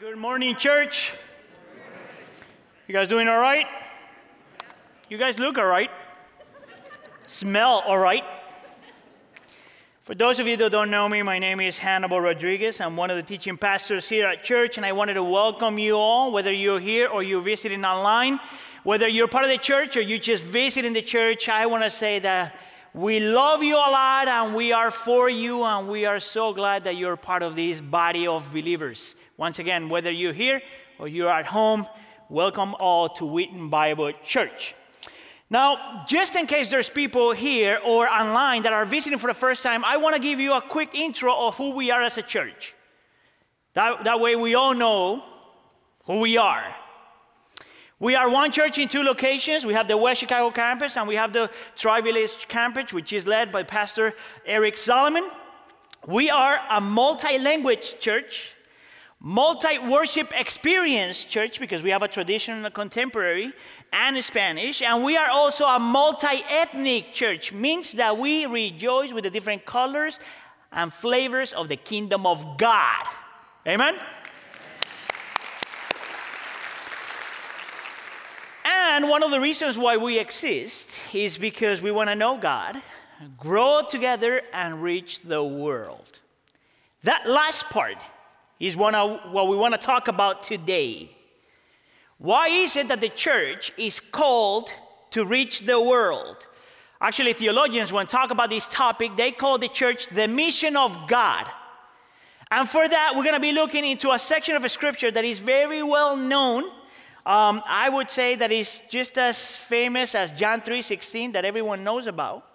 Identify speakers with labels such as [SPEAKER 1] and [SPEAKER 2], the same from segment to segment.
[SPEAKER 1] good morning, church. You guys doing all right? You guys look all right. Smell all right. For those of you that don't know me, my name is Hannibal Rodriguez. I'm one of the teaching pastors here at church, and I wanted to welcome you all, whether you're here or you're visiting online. Whether you're part of the church or you're just visiting the church, I want to say that we love you a lot and we are for you, and we are so glad that you're part of this body of believers. Once again, whether you're here or you're at home, welcome all to Wheaton Bible Church. Now, just in case there's people here or online that are visiting for the first time, I want to give you a quick intro of who we are as a church. That, that way, we all know who we are. We are one church in two locations. We have the West Chicago campus and we have the Tri Village campus, which is led by Pastor Eric Solomon. We are a multi language church multi worship experience church because we have a traditional a contemporary and Spanish, and we are also a multi ethnic church, means that we rejoice with the different colors and flavors of the kingdom of God. Amen? And one of the reasons why we exist is because we want to know God, grow together, and reach the world. That last part is one of what we want to talk about today. Why is it that the church is called to reach the world? Actually, theologians, when talk about this topic, they call the church the mission of God. And for that, we're going to be looking into a section of a scripture that is very well known. Um, I would say that is just as famous as John 3:16 that everyone knows about.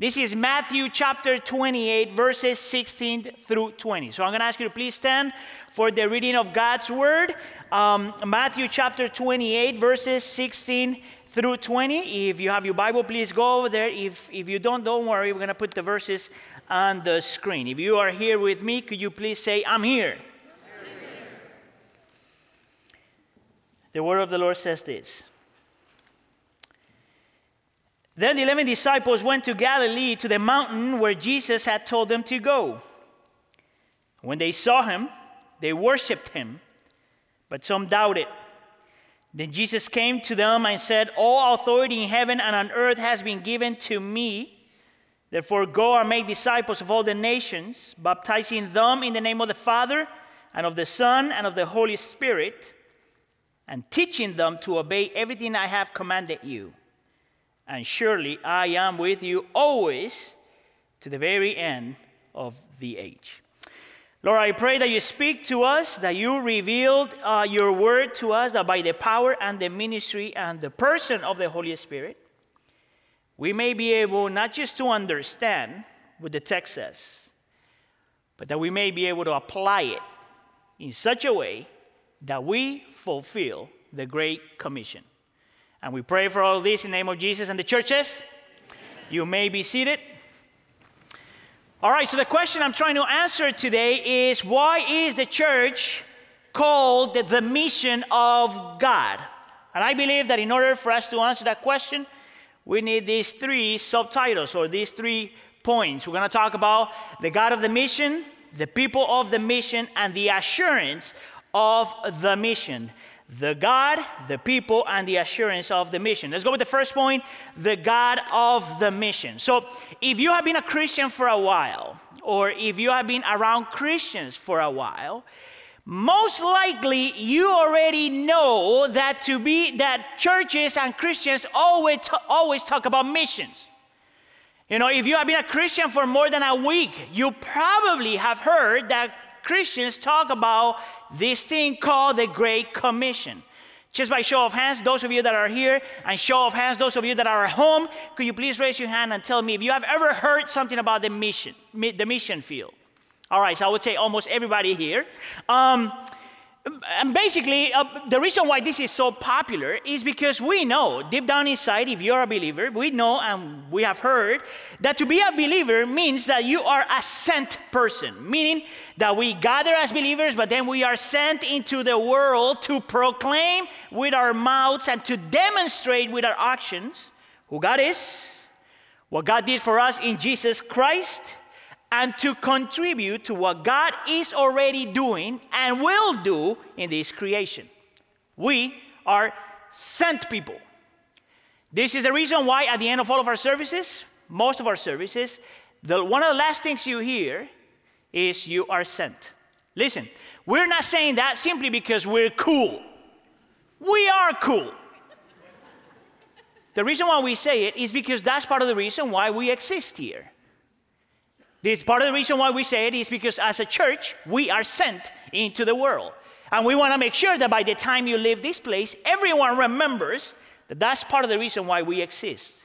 [SPEAKER 1] This is Matthew chapter 28, verses 16 through 20. So I'm going to ask you to please stand for the reading of God's word. Um, Matthew chapter 28, verses 16 through 20. If you have your Bible, please go over there. If, if you don't, don't worry. We're going to put the verses on the screen. If you are here with me, could you please say, I'm here? The word of the Lord says this. Then the eleven disciples went to Galilee to the mountain where Jesus had told them to go. When they saw him, they worshiped him, but some doubted. Then Jesus came to them and said, All authority in heaven and on earth has been given to me. Therefore, go and make disciples of all the nations, baptizing them in the name of the Father, and of the Son, and of the Holy Spirit, and teaching them to obey everything I have commanded you and surely I am with you always to the very end of the age. Lord, I pray that you speak to us, that you revealed uh, your word to us, that by the power and the ministry and the person of the Holy Spirit, we may be able not just to understand what the text says, but that we may be able to apply it in such a way that we fulfill the Great Commission. And we pray for all this in the name of Jesus and the churches. You may be seated. All right, so the question I'm trying to answer today is why is the church called the mission of God? And I believe that in order for us to answer that question, we need these three subtitles or these three points. We're going to talk about the God of the mission, the people of the mission, and the assurance of the mission the God, the people, and the assurance of the mission. Let's go with the first point the God of the mission. So, if you have been a Christian for a while, or if you have been around Christians for a while, most likely you already know that to be that churches and Christians always always talk about missions. You know, if you have been a Christian for more than a week, you probably have heard that Christians talk about this thing called the Great Commission. Just by show of hands, those of you that are here, and show of hands, those of you that are at home, could you please raise your hand and tell me if you have ever heard something about the mission, the mission field? All right, so I would say almost everybody here. Um, and basically, uh, the reason why this is so popular is because we know, deep down inside, if you're a believer, we know and we have heard that to be a believer means that you are a sent person, meaning that we gather as believers, but then we are sent into the world to proclaim with our mouths and to demonstrate with our actions who God is, what God did for us in Jesus Christ, and to contribute to what God is already doing and will do in this creation. We are sent people. This is the reason why, at the end of all of our services, most of our services, the, one of the last things you hear is you are sent. Listen, we're not saying that simply because we're cool. We are cool. The reason why we say it is because that's part of the reason why we exist here. This part of the reason why we say it is because as a church, we are sent into the world. And we want to make sure that by the time you leave this place, everyone remembers that that's part of the reason why we exist.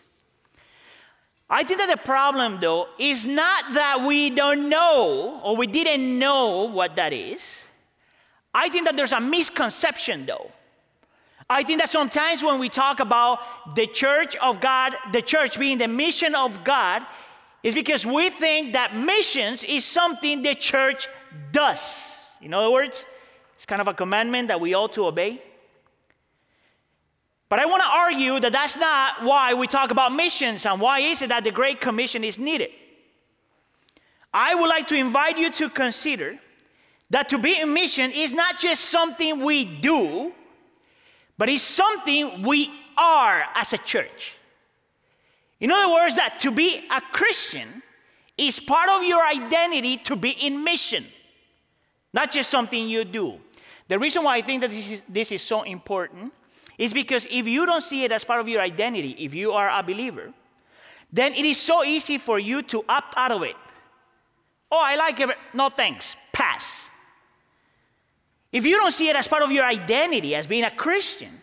[SPEAKER 1] I think that the problem, though, is not that we don't know or we didn't know what that is. I think that there's a misconception, though. I think that sometimes when we talk about the church of God, the church being the mission of God, is because we think that missions is something the church does. In other words, it's kind of a commandment that we ought to obey. But I want to argue that that's not why we talk about missions and why is it that the Great Commission is needed. I would like to invite you to consider that to be in mission is not just something we do, but it's something we are as a church. In other words, that to be a Christian is part of your identity to be in mission, not just something you do. The reason why I think that this is, this is so important is because if you don't see it as part of your identity, if you are a believer, then it is so easy for you to opt out of it. Oh, I like it. No thanks. Pass. If you don't see it as part of your identity as being a Christian,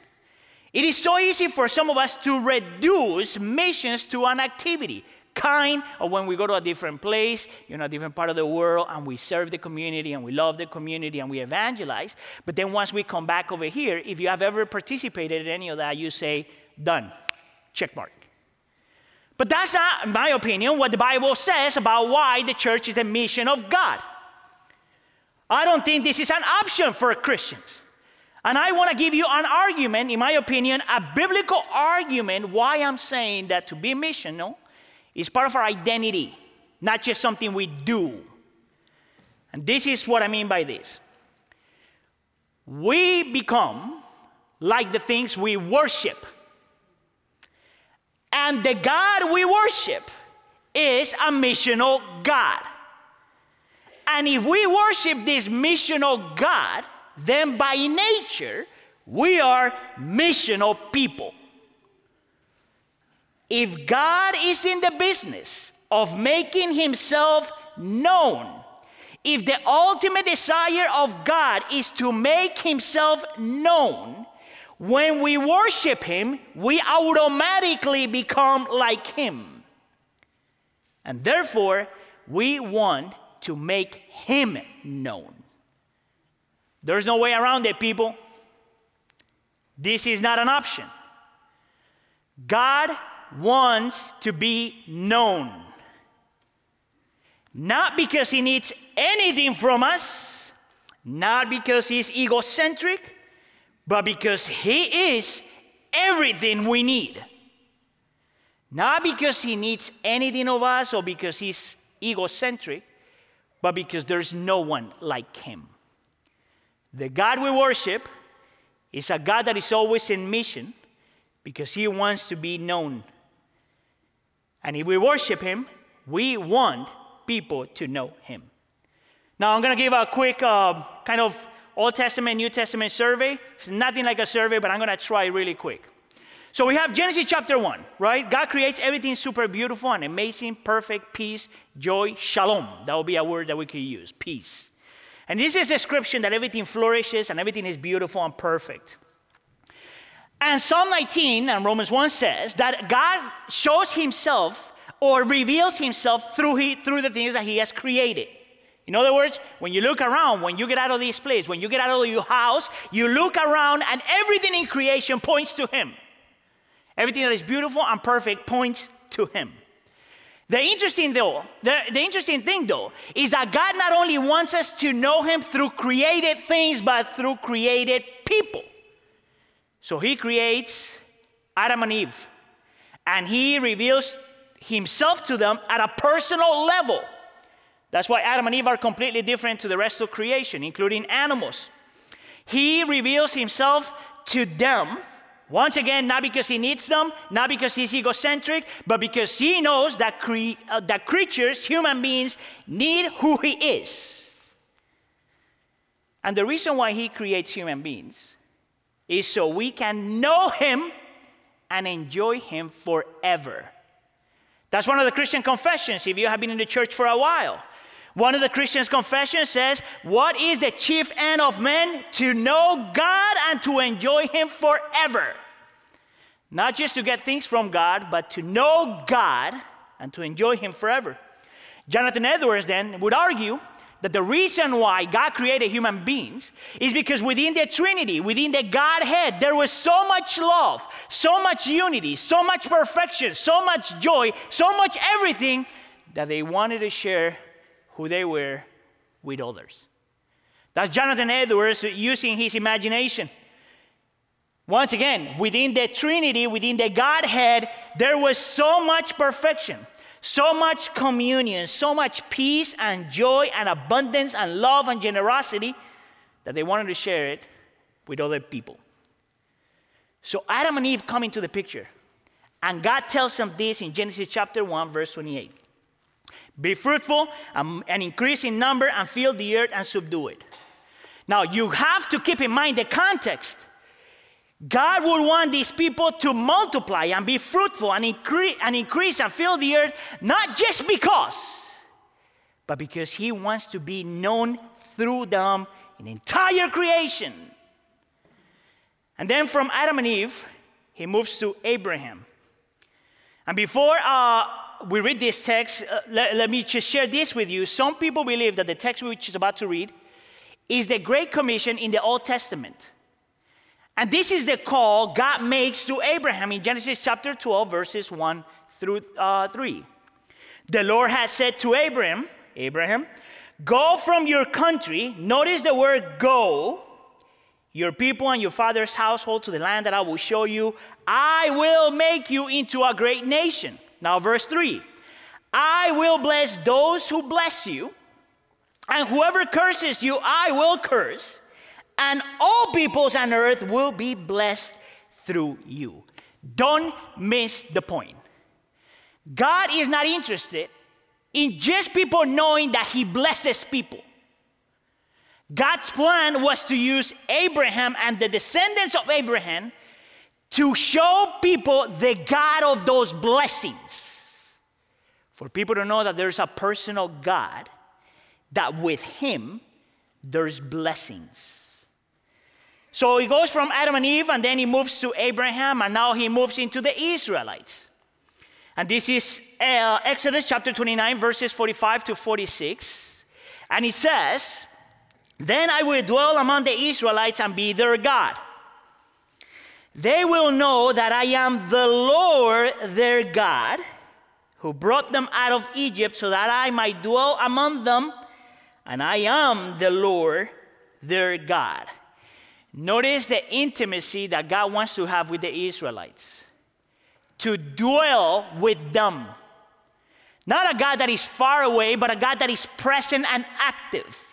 [SPEAKER 1] it is so easy for some of us to reduce missions to an activity kind of when we go to a different place, you know, a different part of the world, and we serve the community and we love the community and we evangelize. But then once we come back over here, if you have ever participated in any of that, you say, done, check mark. But that's not, in my opinion, what the Bible says about why the church is the mission of God. I don't think this is an option for Christians. And I want to give you an argument, in my opinion, a biblical argument why I'm saying that to be missional is part of our identity, not just something we do. And this is what I mean by this. We become like the things we worship. And the God we worship is a missional God. And if we worship this missional God, then by nature, we are missional people. If God is in the business of making himself known, if the ultimate desire of God is to make himself known, when we worship him, we automatically become like him. And therefore, we want to make him known. There's no way around it, people. This is not an option. God wants to be known. Not because he needs anything from us, not because he's egocentric, but because he is everything we need. Not because he needs anything of us or because he's egocentric, but because there's no one like him. The God we worship is a God that is always in mission because he wants to be known. And if we worship Him, we want people to know Him. Now, I'm going to give a quick uh, kind of Old Testament, New Testament survey. It's nothing like a survey, but I'm going to try really quick. So we have Genesis chapter 1, right? God creates everything super beautiful and amazing, perfect, peace, joy, shalom. That would be a word that we could use peace. And this is a description that everything flourishes and everything is beautiful and perfect. And Psalm 19 and Romans 1 says that God shows himself or reveals himself through, he, through the things that he has created. In other words, when you look around, when you get out of this place, when you get out of your house, you look around and everything in creation points to him. Everything that is beautiful and perfect points to him. The interesting though, the, the interesting thing though, is that God not only wants us to know him through created things, but through created people. So he creates Adam and Eve, and he reveals himself to them at a personal level. That's why Adam and Eve are completely different to the rest of creation, including animals. He reveals himself to them, once again, not because he needs them, not because he's egocentric, but because he knows that, cre- uh, that creatures, human beings, need who he is. And the reason why he creates human beings is so we can know him and enjoy him forever. That's one of the Christian confessions if you have been in the church for a while. One of the Christian's confessions says, What is the chief end of man? To know God and to enjoy Him forever. Not just to get things from God, but to know God and to enjoy Him forever. Jonathan Edwards then would argue that the reason why God created human beings is because within the Trinity, within the Godhead, there was so much love, so much unity, so much perfection, so much joy, so much everything that they wanted to share who they were with others. That's Jonathan Edwards using his imagination. Once again, within the Trinity, within the Godhead, there was so much perfection, so much communion, so much peace and joy and abundance and love and generosity that they wanted to share it with other people. So Adam and Eve come into the picture. And God tells them this in Genesis chapter 1, verse 28. Be fruitful and, and increase in number and fill the earth and subdue it. Now, you have to keep in mind the context. God would want these people to multiply and be fruitful and increase, and increase and fill the earth, not just because, but because He wants to be known through them in entire creation. And then from Adam and Eve, He moves to Abraham. And before uh, we read this text, uh, let, let me just share this with you. Some people believe that the text which is about to read is the Great Commission in the Old Testament. And this is the call God makes to Abraham in Genesis chapter 12, verses 1 through uh, 3. The Lord had said to Abraham, Abraham, go from your country, notice the word go, your people and your father's household to the land that I will show you. I will make you into a great nation. Now, verse 3 I will bless those who bless you, and whoever curses you, I will curse, and all peoples on earth will be blessed through you. Don't miss the point. God is not interested in just people knowing that He blesses people. God's plan was to use Abraham and the descendants of Abraham to show people the God of those blessings. For people to know that there's a personal God, that with Him there's blessings. So he goes from Adam and Eve, and then he moves to Abraham, and now he moves into the Israelites. And this is uh, Exodus chapter 29, verses 45 to 46. And he says, Then I will dwell among the Israelites and be their God. They will know that I am the Lord their God, who brought them out of Egypt so that I might dwell among them, and I am the Lord their God. Notice the intimacy that God wants to have with the Israelites to dwell with them. Not a God that is far away, but a God that is present and active.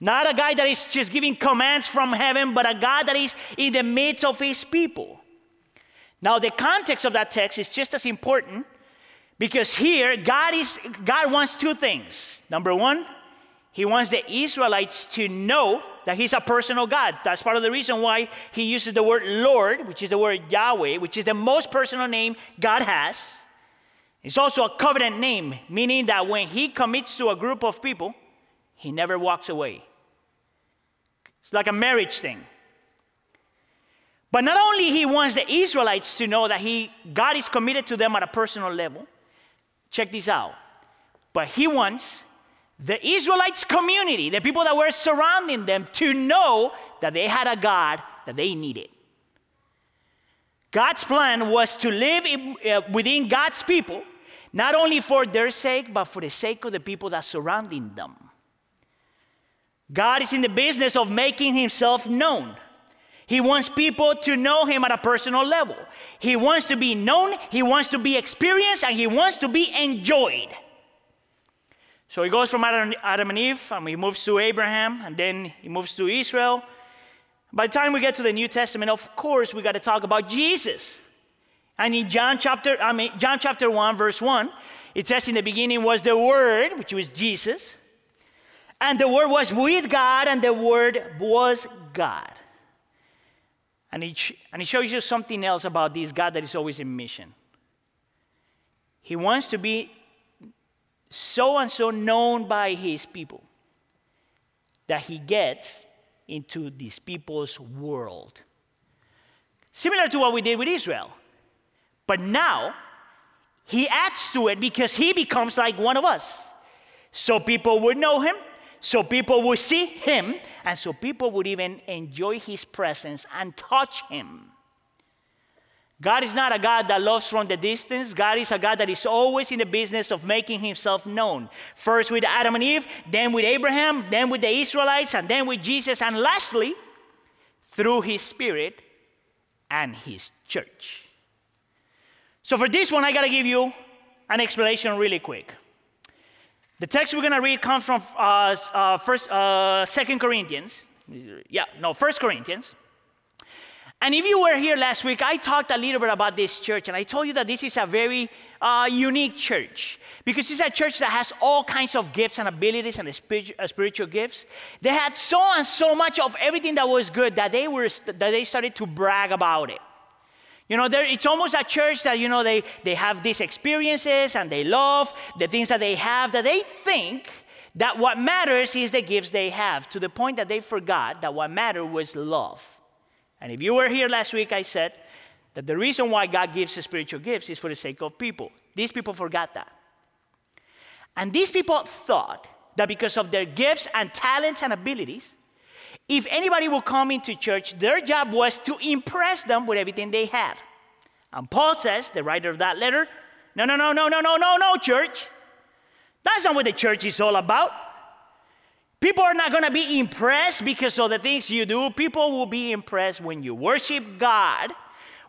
[SPEAKER 1] Not a guy that is just giving commands from heaven, but a God that is in the midst of his people. Now, the context of that text is just as important because here God is God wants two things. Number one, he wants the Israelites to know that he's a personal God. That's part of the reason why he uses the word Lord, which is the word Yahweh, which is the most personal name God has. It's also a covenant name, meaning that when he commits to a group of people, he never walks away. It's like a marriage thing. But not only he wants the Israelites to know that he God is committed to them at a personal level. Check this out. But he wants the Israelites community, the people that were surrounding them to know that they had a God that they needed. God's plan was to live in, uh, within God's people, not only for their sake, but for the sake of the people that surrounding them. God is in the business of making himself known. He wants people to know him at a personal level. He wants to be known, he wants to be experienced, and he wants to be enjoyed. So he goes from Adam, and Eve, and he moves to Abraham, and then he moves to Israel. By the time we get to the New Testament, of course, we got to talk about Jesus. And in John chapter, I mean, John chapter 1, verse 1, it says in the beginning was the Word, which was Jesus. And the Word was with God, and the Word was God. And it, and it shows you something else about this God that is always in mission. He wants to be so and so known by his people that he gets into these people's world. Similar to what we did with Israel. But now, he adds to it because he becomes like one of us. So people would know him, so people would see him, and so people would even enjoy his presence and touch him. God is not a God that loves from the distance. God is a God that is always in the business of making himself known. First with Adam and Eve, then with Abraham, then with the Israelites, and then with Jesus, and lastly, through his Spirit and his church. So for this one, I got to give you an explanation really quick. The text we're going to read comes from uh, uh, first, uh, Corinthians. Yeah, no, First Corinthians. And if you were here last week, I talked a little bit about this church, and I told you that this is a very uh, unique church because it's a church that has all kinds of gifts and abilities and uh, spiritual gifts. They had so and so much of everything that was good that they were that they started to brag about it. You know, it's almost a church that, you know, they, they have these experiences and they love the things that they have, that they think that what matters is the gifts they have, to the point that they forgot that what mattered was love. And if you were here last week, I said that the reason why God gives spiritual gifts is for the sake of people. These people forgot that. And these people thought that because of their gifts and talents and abilities, if anybody would come into church, their job was to impress them with everything they had. And Paul says, the writer of that letter, no, no, no, no, no, no, no, no, church. That's not what the church is all about. People are not going to be impressed because of the things you do. People will be impressed when you worship God,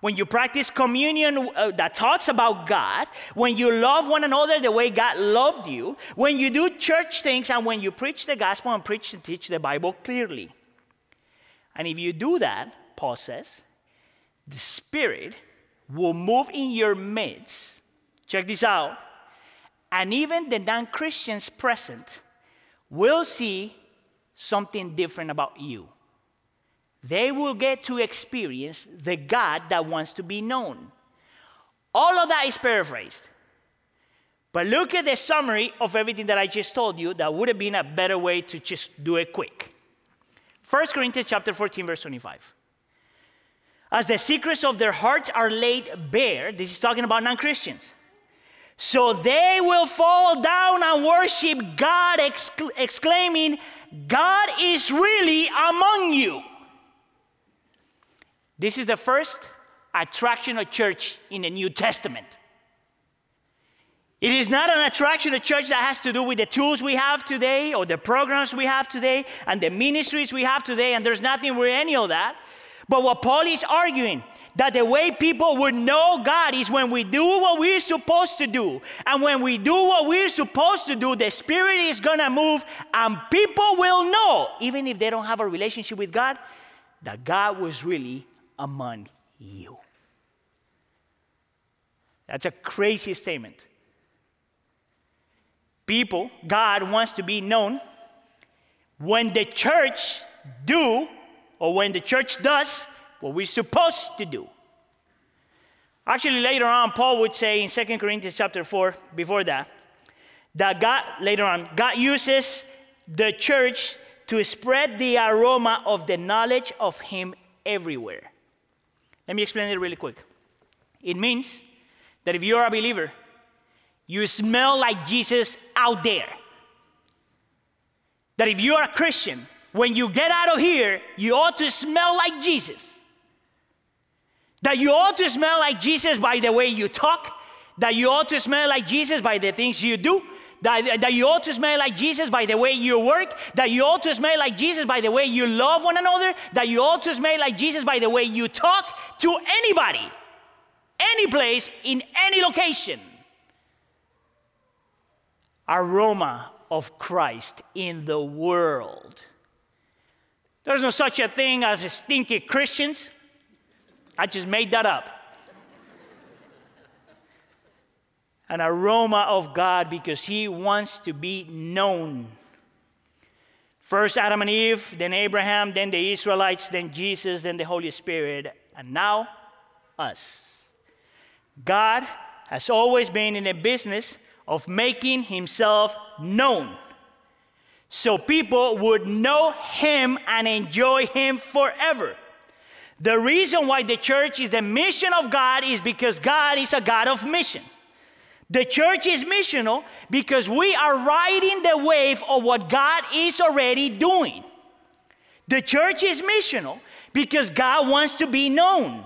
[SPEAKER 1] when you practice communion uh, that talks about God, when you love one another the way God loved you, when you do church things, and when you preach the gospel and preach and teach the Bible clearly. And if you do that, Paul says, the Spirit will move in your midst. Check this out. And even the non Christians present will see something different about you. They will get to experience the God that wants to be known. All of that is paraphrased. But look at the summary of everything that I just told you. That would have been a better way to just do it quick. 1 Corinthians chapter 14, verse 25. As the secrets of their hearts are laid bare, this is talking about non Christians. So they will fall down and worship God, exc- exclaiming, God is really among you. This is the first attraction of church in the New Testament. It is not an attraction of church that has to do with the tools we have today or the programs we have today and the ministries we have today, and there's nothing with any of that. But what Paul is arguing that the way people would know God is when we do what we're supposed to do. And when we do what we're supposed to do, the Spirit is to move, and people will know, even if they don't have a relationship with God, that God was really among you. That's a crazy statement people, God wants to be known. When the church do, or when the church does, what we're supposed to do. Actually, later on, Paul would say in 2 Corinthians chapter 4, before that, that God, later on, God uses the church to spread the aroma of the knowledge of Him everywhere. Let me explain it really quick. It means that if you're a believer, you smell like Jesus out there. That if you are a Christian, when you get out of here, you ought to smell like Jesus. That you ought to smell like Jesus by the way you talk, that you ought to smell like Jesus by the things you do, that, that you ought to smell like Jesus by the way you work, that you ought to smell like Jesus by the way you love one another, that you ought to smell like Jesus by the way you talk to anybody, any place, in any location aroma of Christ in the world. There's no such a thing as stinky Christians. I just made that up. An aroma of God because He wants to be known. First Adam and Eve, then Abraham, then the Israelites, then Jesus, then the Holy Spirit, and now us. God has always been in the business of making himself known so people would know him and enjoy him forever. The reason why the church is the mission of God is because God is a God of mission. The church is missional because we are riding the wave of what God is already doing. The church is missional because God wants to be known.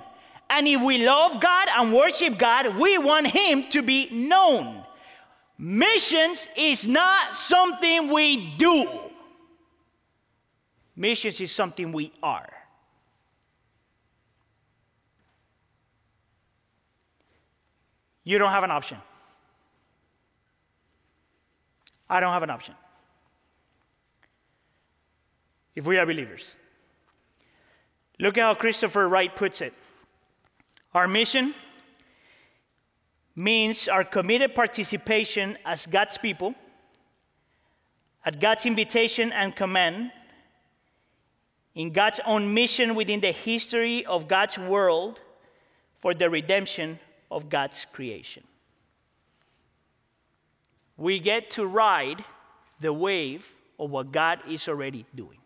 [SPEAKER 1] And if we love God and worship God, we want Him to be known. Missions is not something we do, missions is something we are. You don't have an option. I don't have an option. If we are believers. Look at how Christopher Wright puts it. Our mission means our committed participation as God's people, at God's invitation and command, in God's own mission within the history of God's world for the redemption of God's creation. We get to ride the wave of what God is already doing.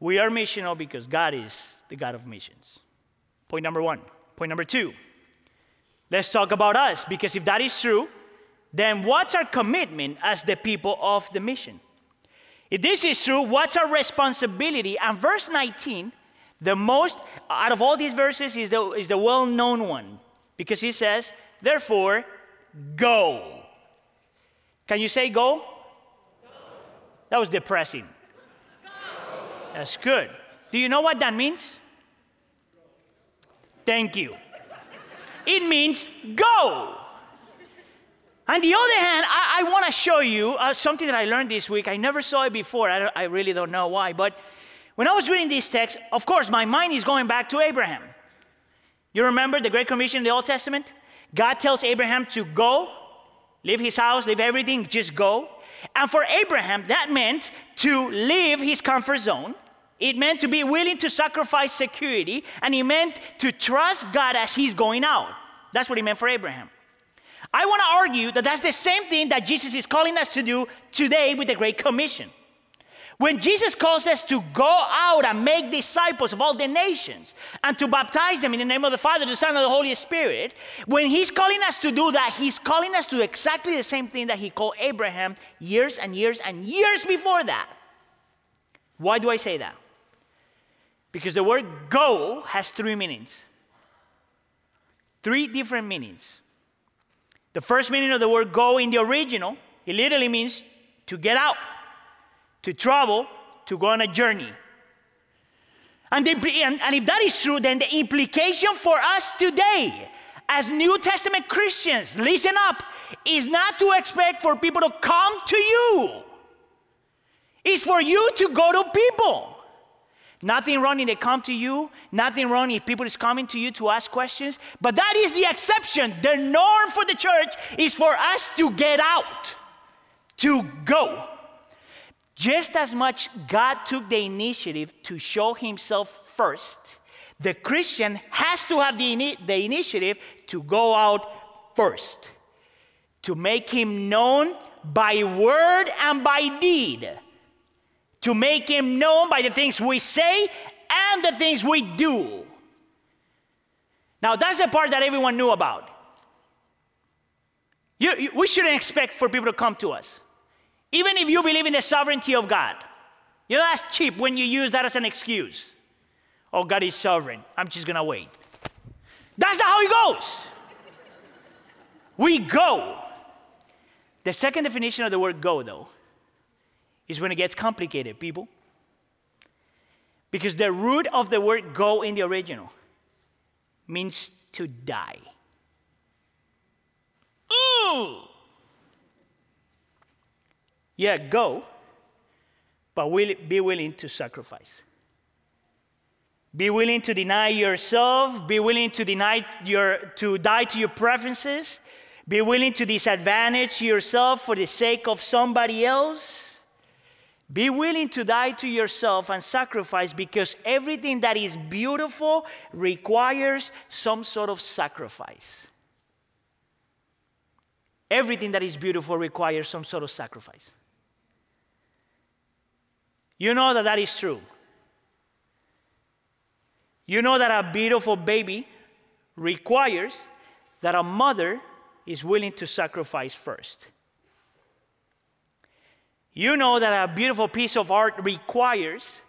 [SPEAKER 1] We are missional because God is the God of missions. Point number one. Point number two. Let's talk about us because if that is true, then what's our commitment as the people of the mission? If this is true, what's our responsibility? And verse 19, the most, out of all these verses, is the, is the well known one because he says, Therefore, go. Can you say go? go. That was depressing. Go. That's good. Do you know what that means? Thank you. It means go. On the other hand, I, I want to show you uh, something that I learned this week. I never saw it before. I, I really don't know why. But when I was reading this text, of course, my mind is going back to Abraham. You remember the Great Commission in the Old Testament? God tells Abraham to go, leave his house, leave everything, just go. And for Abraham, that meant to leave his comfort zone. It meant to be willing to sacrifice security, and it meant to trust God as he's going out. That's what he meant for Abraham. I want to argue that that's the same thing that Jesus is calling us to do today with the Great Commission. When Jesus calls us to go out and make disciples of all the nations and to baptize them in the name of the Father, the Son, and the Holy Spirit, when He's calling us to do that, He's calling us to exactly the same thing that He called Abraham years and years and years before that. Why do I say that? Because the word go has three meanings. Three different meanings. The first meaning of the word go in the original, it literally means to get out to travel, to go on a journey. And, the, and, and if that is true, then the implication for us today as New Testament Christians, listen up, is not to expect for people to come to you. It's for you to go to people. Nothing wrong if they come to you. Nothing wrong if people is coming to you to ask questions. But that is the exception. The norm for the church is for us to get out, to go. Just as much God took the initiative to show himself first, the Christian has to have the, the initiative to go out first, to make him known by word and by deed, to make him known by the things we say and the things we do. Now, that's the part that everyone knew about. You, you, we shouldn't expect for people to come to us. Even if you believe in the sovereignty of God, you know that's cheap when you use that as an excuse. Oh, God is sovereign. I'm just gonna wait. That's not how it goes. We go. The second definition of the word go, though, is when it gets complicated, people. Because the root of the word go in the original means to die. Ooh! Yeah, go, but will, be willing to sacrifice. Be willing to deny yourself, be willing to deny your to die to your preferences, be willing to disadvantage yourself for the sake of somebody else. Be willing to die to yourself and sacrifice because everything that is beautiful requires some sort of sacrifice. Everything that is beautiful requires some sort of sacrifice. You know that that is true. You know that a beautiful baby requires that a mother is willing to sacrifice first. You know that a beautiful piece of art requires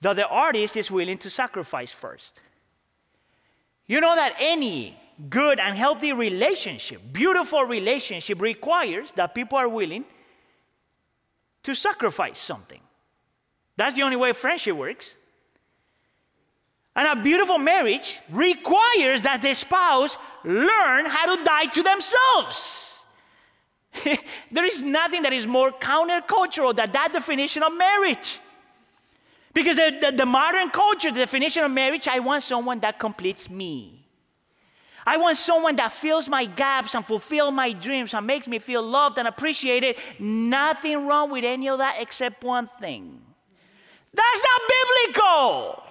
[SPEAKER 1] that the artist is willing to sacrifice first. You know that any good and healthy relationship, beautiful relationship, requires that people are willing to sacrifice something. That's the only way friendship works. And a beautiful marriage requires that the spouse learn how to die to themselves. there is nothing that is more countercultural than that definition of marriage. Because the, the, the, modern culture, the definition of marriage, I want someone that completes me. I want someone that fills my gaps and fulfills my dreams and makes me feel loved and appreciated. Nothing wrong with any of that except one thing. That's not biblical.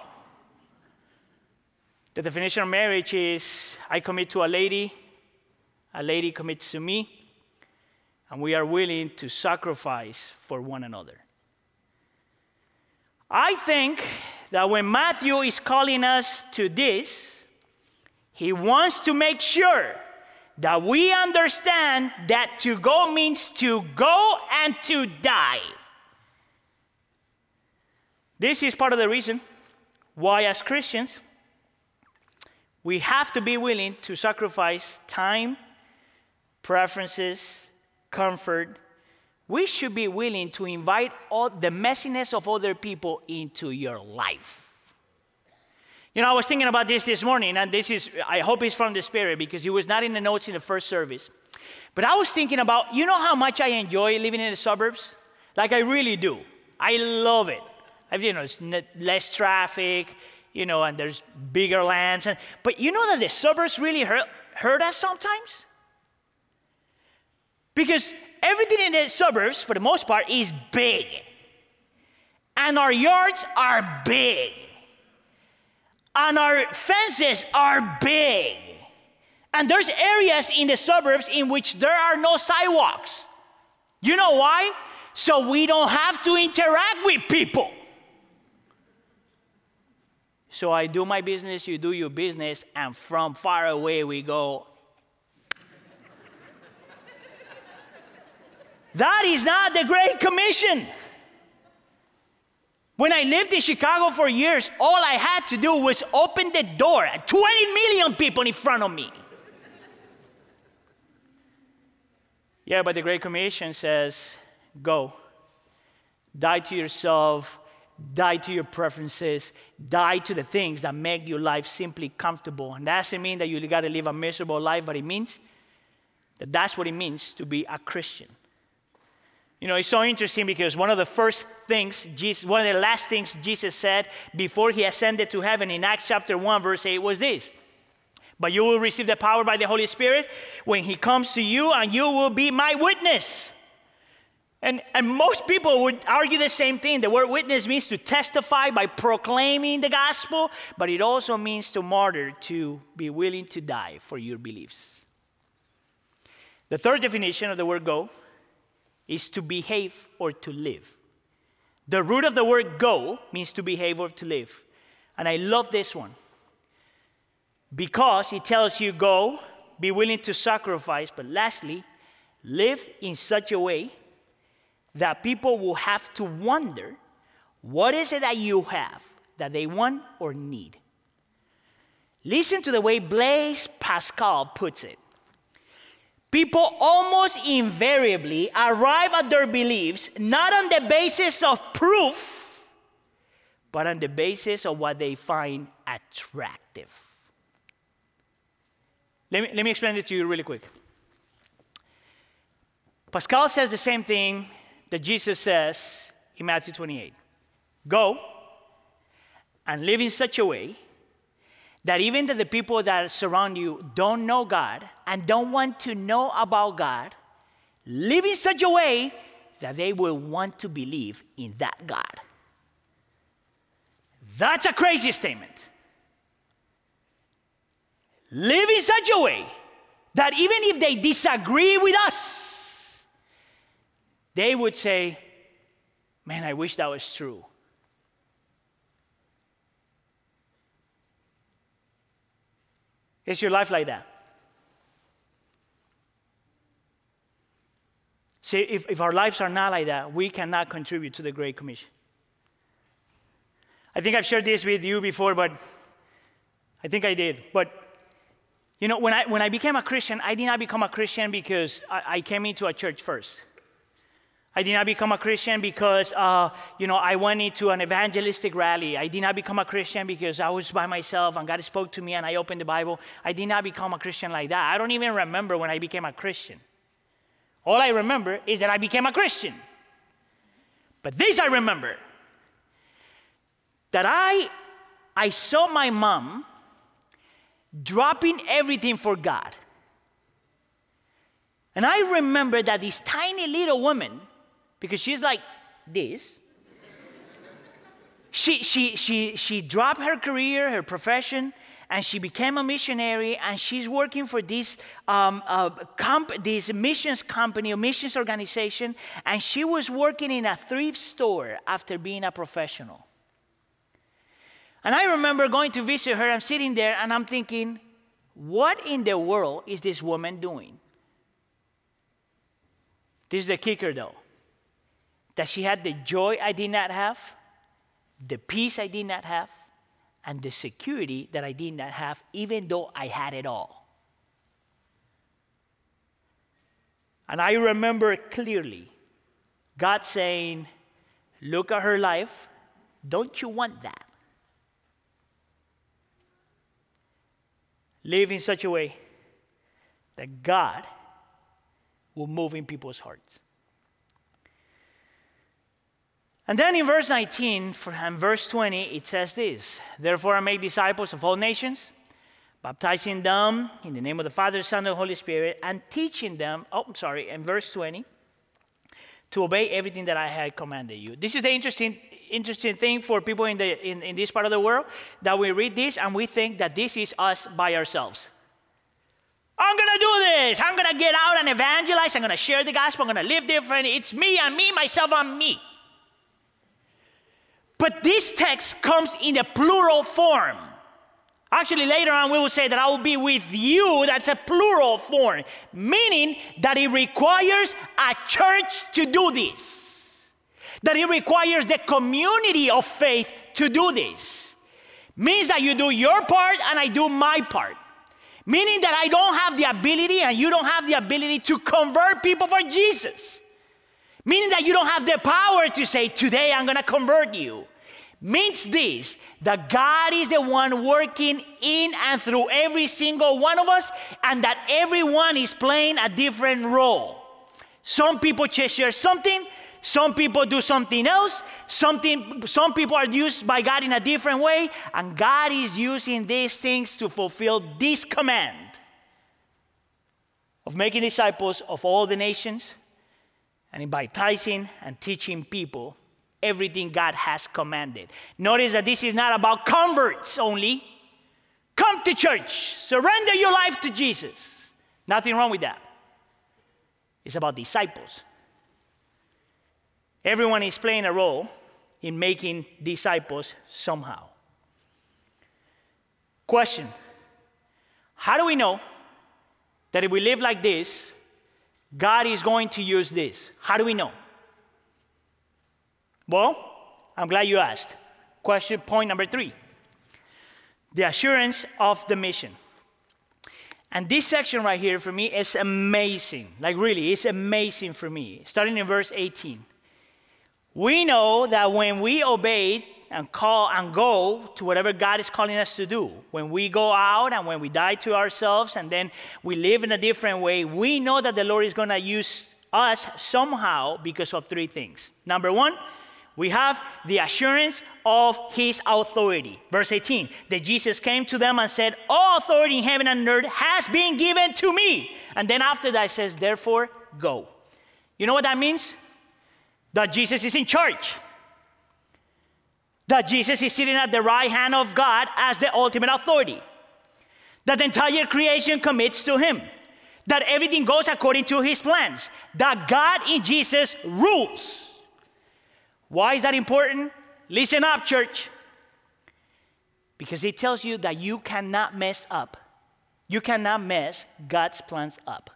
[SPEAKER 1] The definition of marriage is I commit to a lady, a lady commits to me, and we are willing to sacrifice for one another. I think that when Matthew is calling us to this, he wants to make sure that we understand that to go means to go and to die. This is part of the reason why, as Christians, we have to be willing to sacrifice time, preferences, comfort. We should be willing to invite all the messiness of other people into your life. You know, I was thinking about this this morning, and this is, I hope it's from the Spirit because it was not in the notes in the first service. But I was thinking about, you know how much I enjoy living in the suburbs? Like, I really do. I love it. I, You know, it's less traffic, you know, and there's bigger lands. And, but you know that the suburbs really hurt, hurt us sometimes? Because everything in the suburbs, for the most part, is big. And our yards are big. And our fences are big. And there's areas in the suburbs in which there are no sidewalks. You know why? So we don't have to interact with people. So I do my business, you do your business, and from far away we go. That is not the Great Commission. When I lived in Chicago for years, all I had to do was open the door, 20 million people in front of me. yeah, but the Great Commission says, go, die to yourself, die to your preferences, die to the things that make your life simply comfortable. And that doesn't mean that you got to live a miserable life, but it means that that's what it means to be a Christian. You know, it's so interesting because one of the first things, Jesus, one of the last things Jesus said before he ascended to heaven in Acts chapter 1, verse 8 was this. But you will receive the power by the Holy Spirit when he comes to you, and you will be my witness. And, and most people would argue the same thing. The word witness means to testify by proclaiming the gospel, but it also means to martyr, to be willing to die for your beliefs. The third definition of the word go is to behave or to live. The root of the word go means to behave or to live. And I love this one because it tells you go, be willing to sacrifice, but lastly, live in such a way that people will have to wonder what is it that you have that they want or need. Listen to the way Blaise Pascal puts it. People almost invariably arrive at their beliefs not on the basis of proof, but on the basis of what they find attractive. Let me, let me explain it to you really quick. Pascal says the same thing that Jesus says in Matthew 28 Go and live in such a way that even the people that surround you don't know God and don't want to know about God, live in such a way that they will want to believe in that God. That's a crazy statement. Live in such a way that even if they disagree with us, they would say, Man, I wish that was true. Is your life like that? See, if, if our lives are not like that, we cannot contribute to the Great Commission. I think I've shared this with you before, but I think I did. But you know, when I, when I became a Christian, I did not become a Christian because I, I came into a church first. I did not become a Christian because, uh, you know, I went into an evangelistic rally. I did not become a Christian because I was by myself and God spoke to me and I opened the Bible. I did not become a Christian like that. I don't even remember when I became a Christian. All I remember is that I became a Christian. But this I remember that I, I saw my mom dropping everything for God. And I remember that this tiny little woman because she's like this. she, she, she, she dropped her career, her profession, and she became a missionary and she's working for this, um, uh, comp- this missions company a missions organization and she was working in a thrift store after being a professional. And i remember going to visit her. I'm sitting there and i'm thinking what in the world is this woman doing? This is the kicker though that she had the joy I did not have, the peace I did not have, and the security that I did not have, even though I had it all. And I remember clearly God saying, Look at her life. Don't you want that? Live in such a way that God will move in people's hearts. And then in verse 19 and verse 20, it says this Therefore, I make disciples of all nations, baptizing them in the name of the Father, Son, and Holy Spirit, and teaching them, oh, I'm sorry, in verse 20, to obey everything that I had commanded you. This is the interesting, interesting thing for people in, the, in, in this part of the world that we read this and we think that this is us by ourselves. I'm gonna do this. I'm gonna get out and evangelize. I'm gonna share the gospel. I'm gonna live different. It's me and me, myself, and me. But this text comes in a plural form. Actually, later on, we will say that I will be with you. That's a plural form, meaning that it requires a church to do this, that it requires the community of faith to do this. Means that you do your part and I do my part. Meaning that I don't have the ability and you don't have the ability to convert people for Jesus. Meaning that you don't have the power to say, Today I'm gonna convert you means this that God is the one working in and through every single one of us, and that everyone is playing a different role. Some people share something, some people do something else, something, some people are used by God in a different way, and God is using these things to fulfill this command of making disciples of all the nations and baptizing and teaching people everything God has commanded. Notice that this is not about converts only. Come to church, surrender your life to Jesus. Nothing wrong with that. It's about disciples. Everyone is playing a role in making disciples somehow. Question How do we know that if we live like this, God is going to use this? How do we know? Well, I'm glad you asked. Question point number three the assurance of the mission. And this section right here for me is amazing. Like, really, it's amazing for me. Starting in verse 18. We know that when we obey and call and go to whatever God is calling us to do, when we go out and when we die to ourselves and then we live in a different way, we know that the Lord is going to use us somehow because of three things. Number one, we have the assurance of his authority. Verse 18 that Jesus came to them and said, All authority in heaven and earth has been given to me. And then after that, says, Therefore, go. You know what that means? That Jesus is in charge. That Jesus is sitting at the right hand of God as the ultimate authority. That the entire creation commits to him. That everything goes according to his plans. That God in Jesus rules. Why is that important? Listen up, church. Because it tells you that you cannot mess up. You cannot mess God's plans up.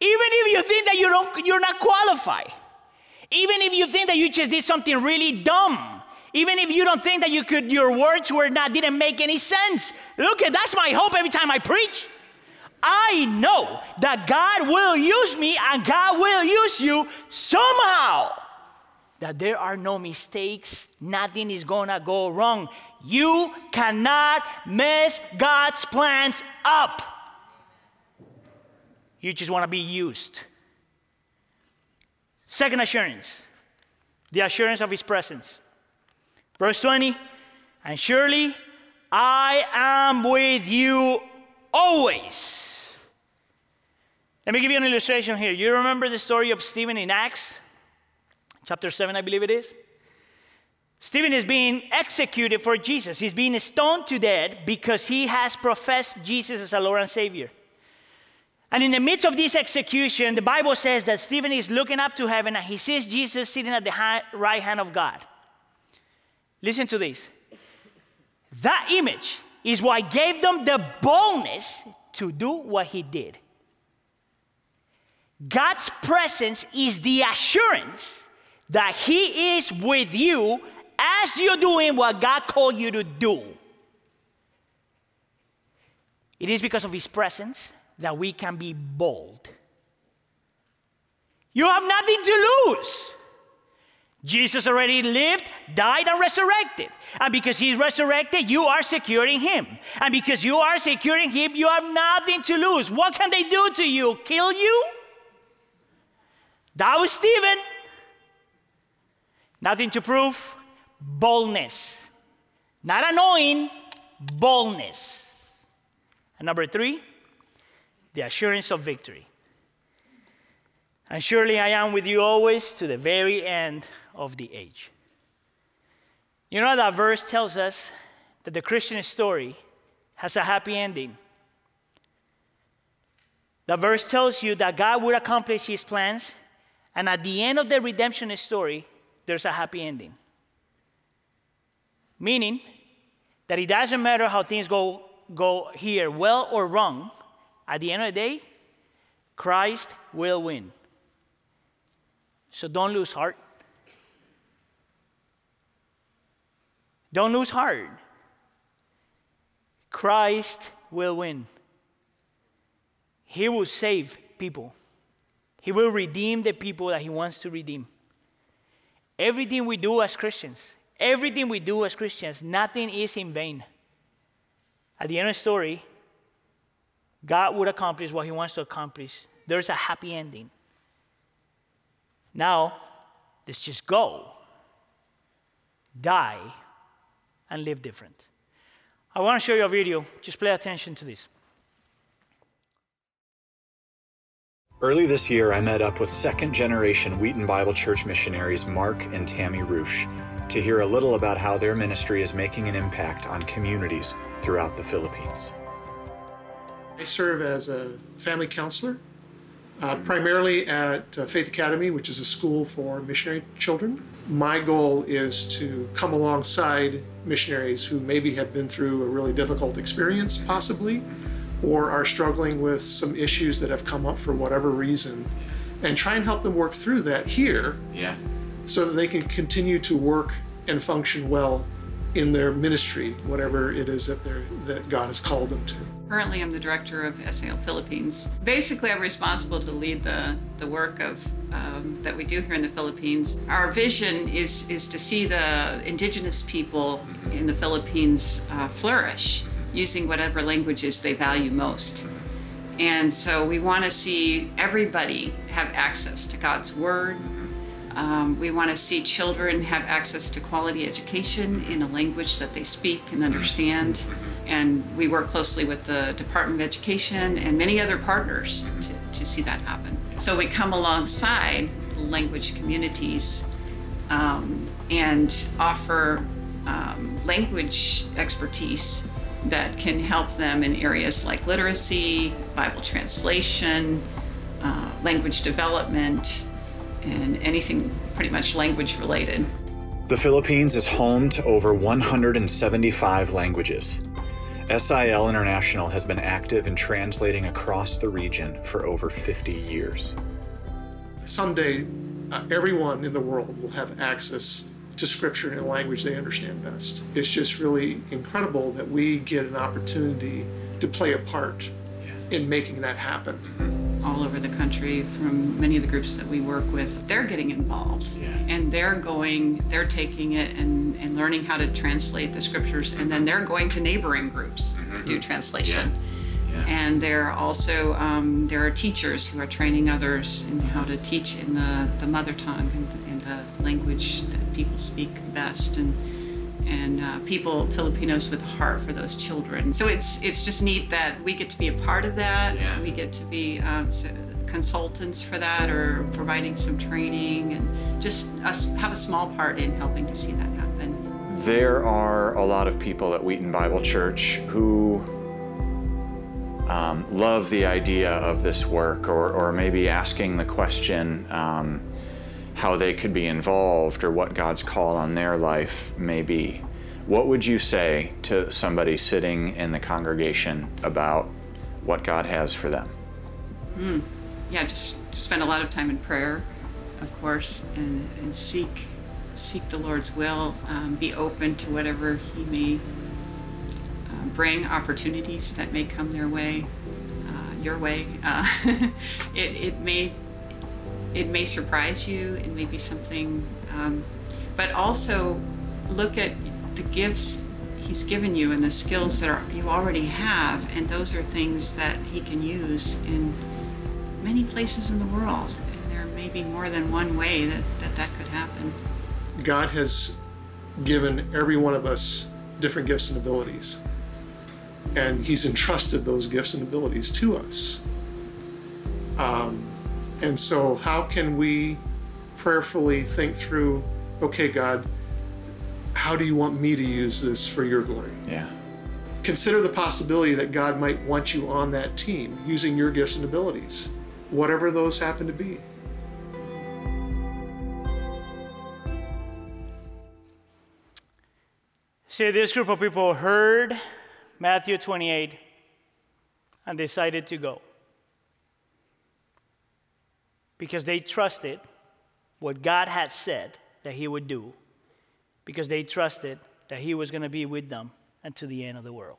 [SPEAKER 1] Even if you think that you don't, you're not qualified. Even if you think that you just did something really dumb. Even if you don't think that you could, your words were not, didn't make any sense. Look, that's my hope every time I preach. I know that God will use me and God will use you somehow that there are no mistakes, nothing is gonna go wrong. You cannot mess God's plans up. You just wanna be used. Second assurance the assurance of His presence. Verse 20, and surely I am with you always. Let me give you an illustration here. You remember the story of Stephen in Acts? Chapter 7, I believe it is. Stephen is being executed for Jesus. He's being stoned to death because he has professed Jesus as a Lord and Savior. And in the midst of this execution, the Bible says that Stephen is looking up to heaven and he sees Jesus sitting at the right hand of God. Listen to this. That image is what gave them the boldness to do what he did. God's presence is the assurance that He is with you as you're doing what God called you to do. It is because of His presence that we can be bold. You have nothing to lose. Jesus already lived, died, and resurrected. And because he's resurrected, you are securing him. And because you are securing him, you have nothing to lose. What can they do to you? Kill you? That was Stephen. Nothing to prove, boldness. Not annoying, boldness. And number three, the assurance of victory. And surely I am with you always to the very end of the age. You know, that verse tells us that the Christian story has a happy ending. The verse tells you that God would accomplish his plans, and at the end of the redemption story, there's a happy ending. Meaning that it doesn't matter how things go, go here, well or wrong, at the end of the day, Christ will win. So don't lose heart. Don't lose heart. Christ will win. He will save people. He will redeem the people that he wants to redeem. Everything we do as Christians, everything we do as Christians, nothing is in vain. At the end of the story, God would accomplish what He wants to accomplish. There's a happy ending. Now, let's just go, die, and live different. I want to show you a video. Just pay attention to this.
[SPEAKER 2] Early this year, I met up with second generation Wheaton Bible Church missionaries Mark and Tammy Roosh to hear a little about how their ministry is making an impact on communities throughout the Philippines.
[SPEAKER 3] I serve as a family counselor, uh, primarily at uh, Faith Academy, which is a school for missionary children. My goal is to come alongside missionaries who maybe have been through a really difficult experience, possibly, or are struggling with some issues that have come up for whatever reason and try and help them work through that here
[SPEAKER 2] yeah.
[SPEAKER 3] so that they can continue to work and function well in their ministry, whatever it is that, that God has called them to.
[SPEAKER 4] Currently, I'm the director of SIL Philippines. Basically, I'm responsible to lead the, the work of um, that we do here in the Philippines. Our vision is is to see the indigenous people in the Philippines uh, flourish using whatever languages they value most. And so we want to see everybody have access to God's Word. Um, we want to see children have access to quality education in a language that they speak and understand. And we work closely with the Department of Education and many other partners to, to see that happen. So we come alongside language communities um, and offer um, language expertise that can help them in areas like literacy, Bible translation, uh, language development, and anything pretty much language related.
[SPEAKER 2] The Philippines is home to over 175 languages. SIL International has been active in translating across the region for over 50 years.
[SPEAKER 3] Someday, uh, everyone in the world will have access to scripture in a language they understand best. It's just really incredible that we get an opportunity to play a part in making that happen.
[SPEAKER 4] All over the country, from many of the groups that we work with, they're getting involved
[SPEAKER 2] Yeah.
[SPEAKER 4] and they're going, they're taking it and, and learning how to translate the scriptures, and then they're going to neighboring groups to do translation.
[SPEAKER 2] Yeah.
[SPEAKER 4] And there are also um, there are teachers who are training others in how to teach in the, the mother tongue and the, in the language that people speak best and and uh, people Filipinos with a heart for those children. So it's it's just neat that we get to be a part of that.
[SPEAKER 2] Yeah.
[SPEAKER 4] We get to be um, s- consultants for that or providing some training and just us have a small part in helping to see that happen.
[SPEAKER 2] There are a lot of people at Wheaton Bible Church who um, love the idea of this work, or, or maybe asking the question um, how they could be involved or what God's call on their life may be. What would you say to somebody sitting in the congregation about what God has for them?
[SPEAKER 4] yeah, just spend a lot of time in prayer, of course, and, and seek seek the Lord's will. Um, be open to whatever He may uh, bring, opportunities that may come their way, uh, your way. Uh, it it may it may surprise you. It may be something, um, but also look at the gifts He's given you and the skills that are, you already have, and those are things that He can use in many places in the world. And there may be more than one way that that, that could happen.
[SPEAKER 3] God has given every one of us different gifts and abilities. And He's entrusted those gifts and abilities to us. Um, and so, how can we prayerfully think through, okay, God, how do you want me to use this for your glory?
[SPEAKER 2] Yeah.
[SPEAKER 3] Consider the possibility that God might want you on that team using your gifts and abilities, whatever those happen to be.
[SPEAKER 1] See, this group of people heard Matthew 28 and decided to go because they trusted what God had said that He would do, because they trusted that He was going to be with them until the end of the world.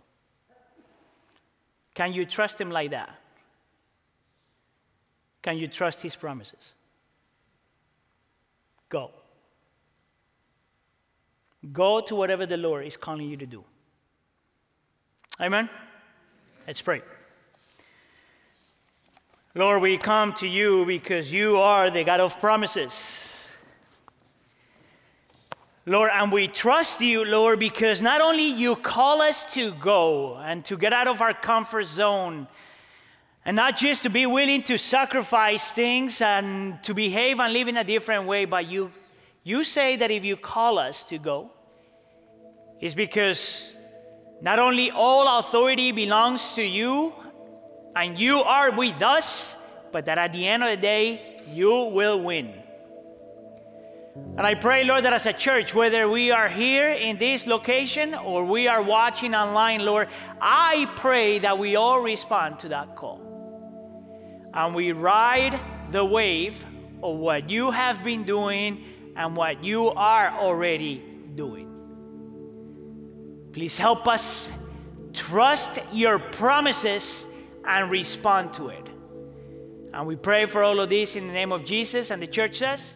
[SPEAKER 1] Can you trust Him like that? Can you trust His promises? Go. Go to whatever the Lord is calling you to do. Amen? Let's pray. Lord, we come to you because you are the God of promises. Lord, and we trust you, Lord, because not only you call us to go and to get out of our comfort zone, and not just to be willing to sacrifice things and to behave and live in a different way, but you, you say that if you call us to go, it's because not only all authority belongs to you and you are with us, but that at the end of the day, you will win. And I pray, Lord, that as a church, whether we are here in this location or we are watching online, Lord, I pray that we all respond to that call. And we ride the wave of what you have been doing and what you are already doing. Please help us trust your promises and respond to it. And we pray for all of this in the name of Jesus, and the church says,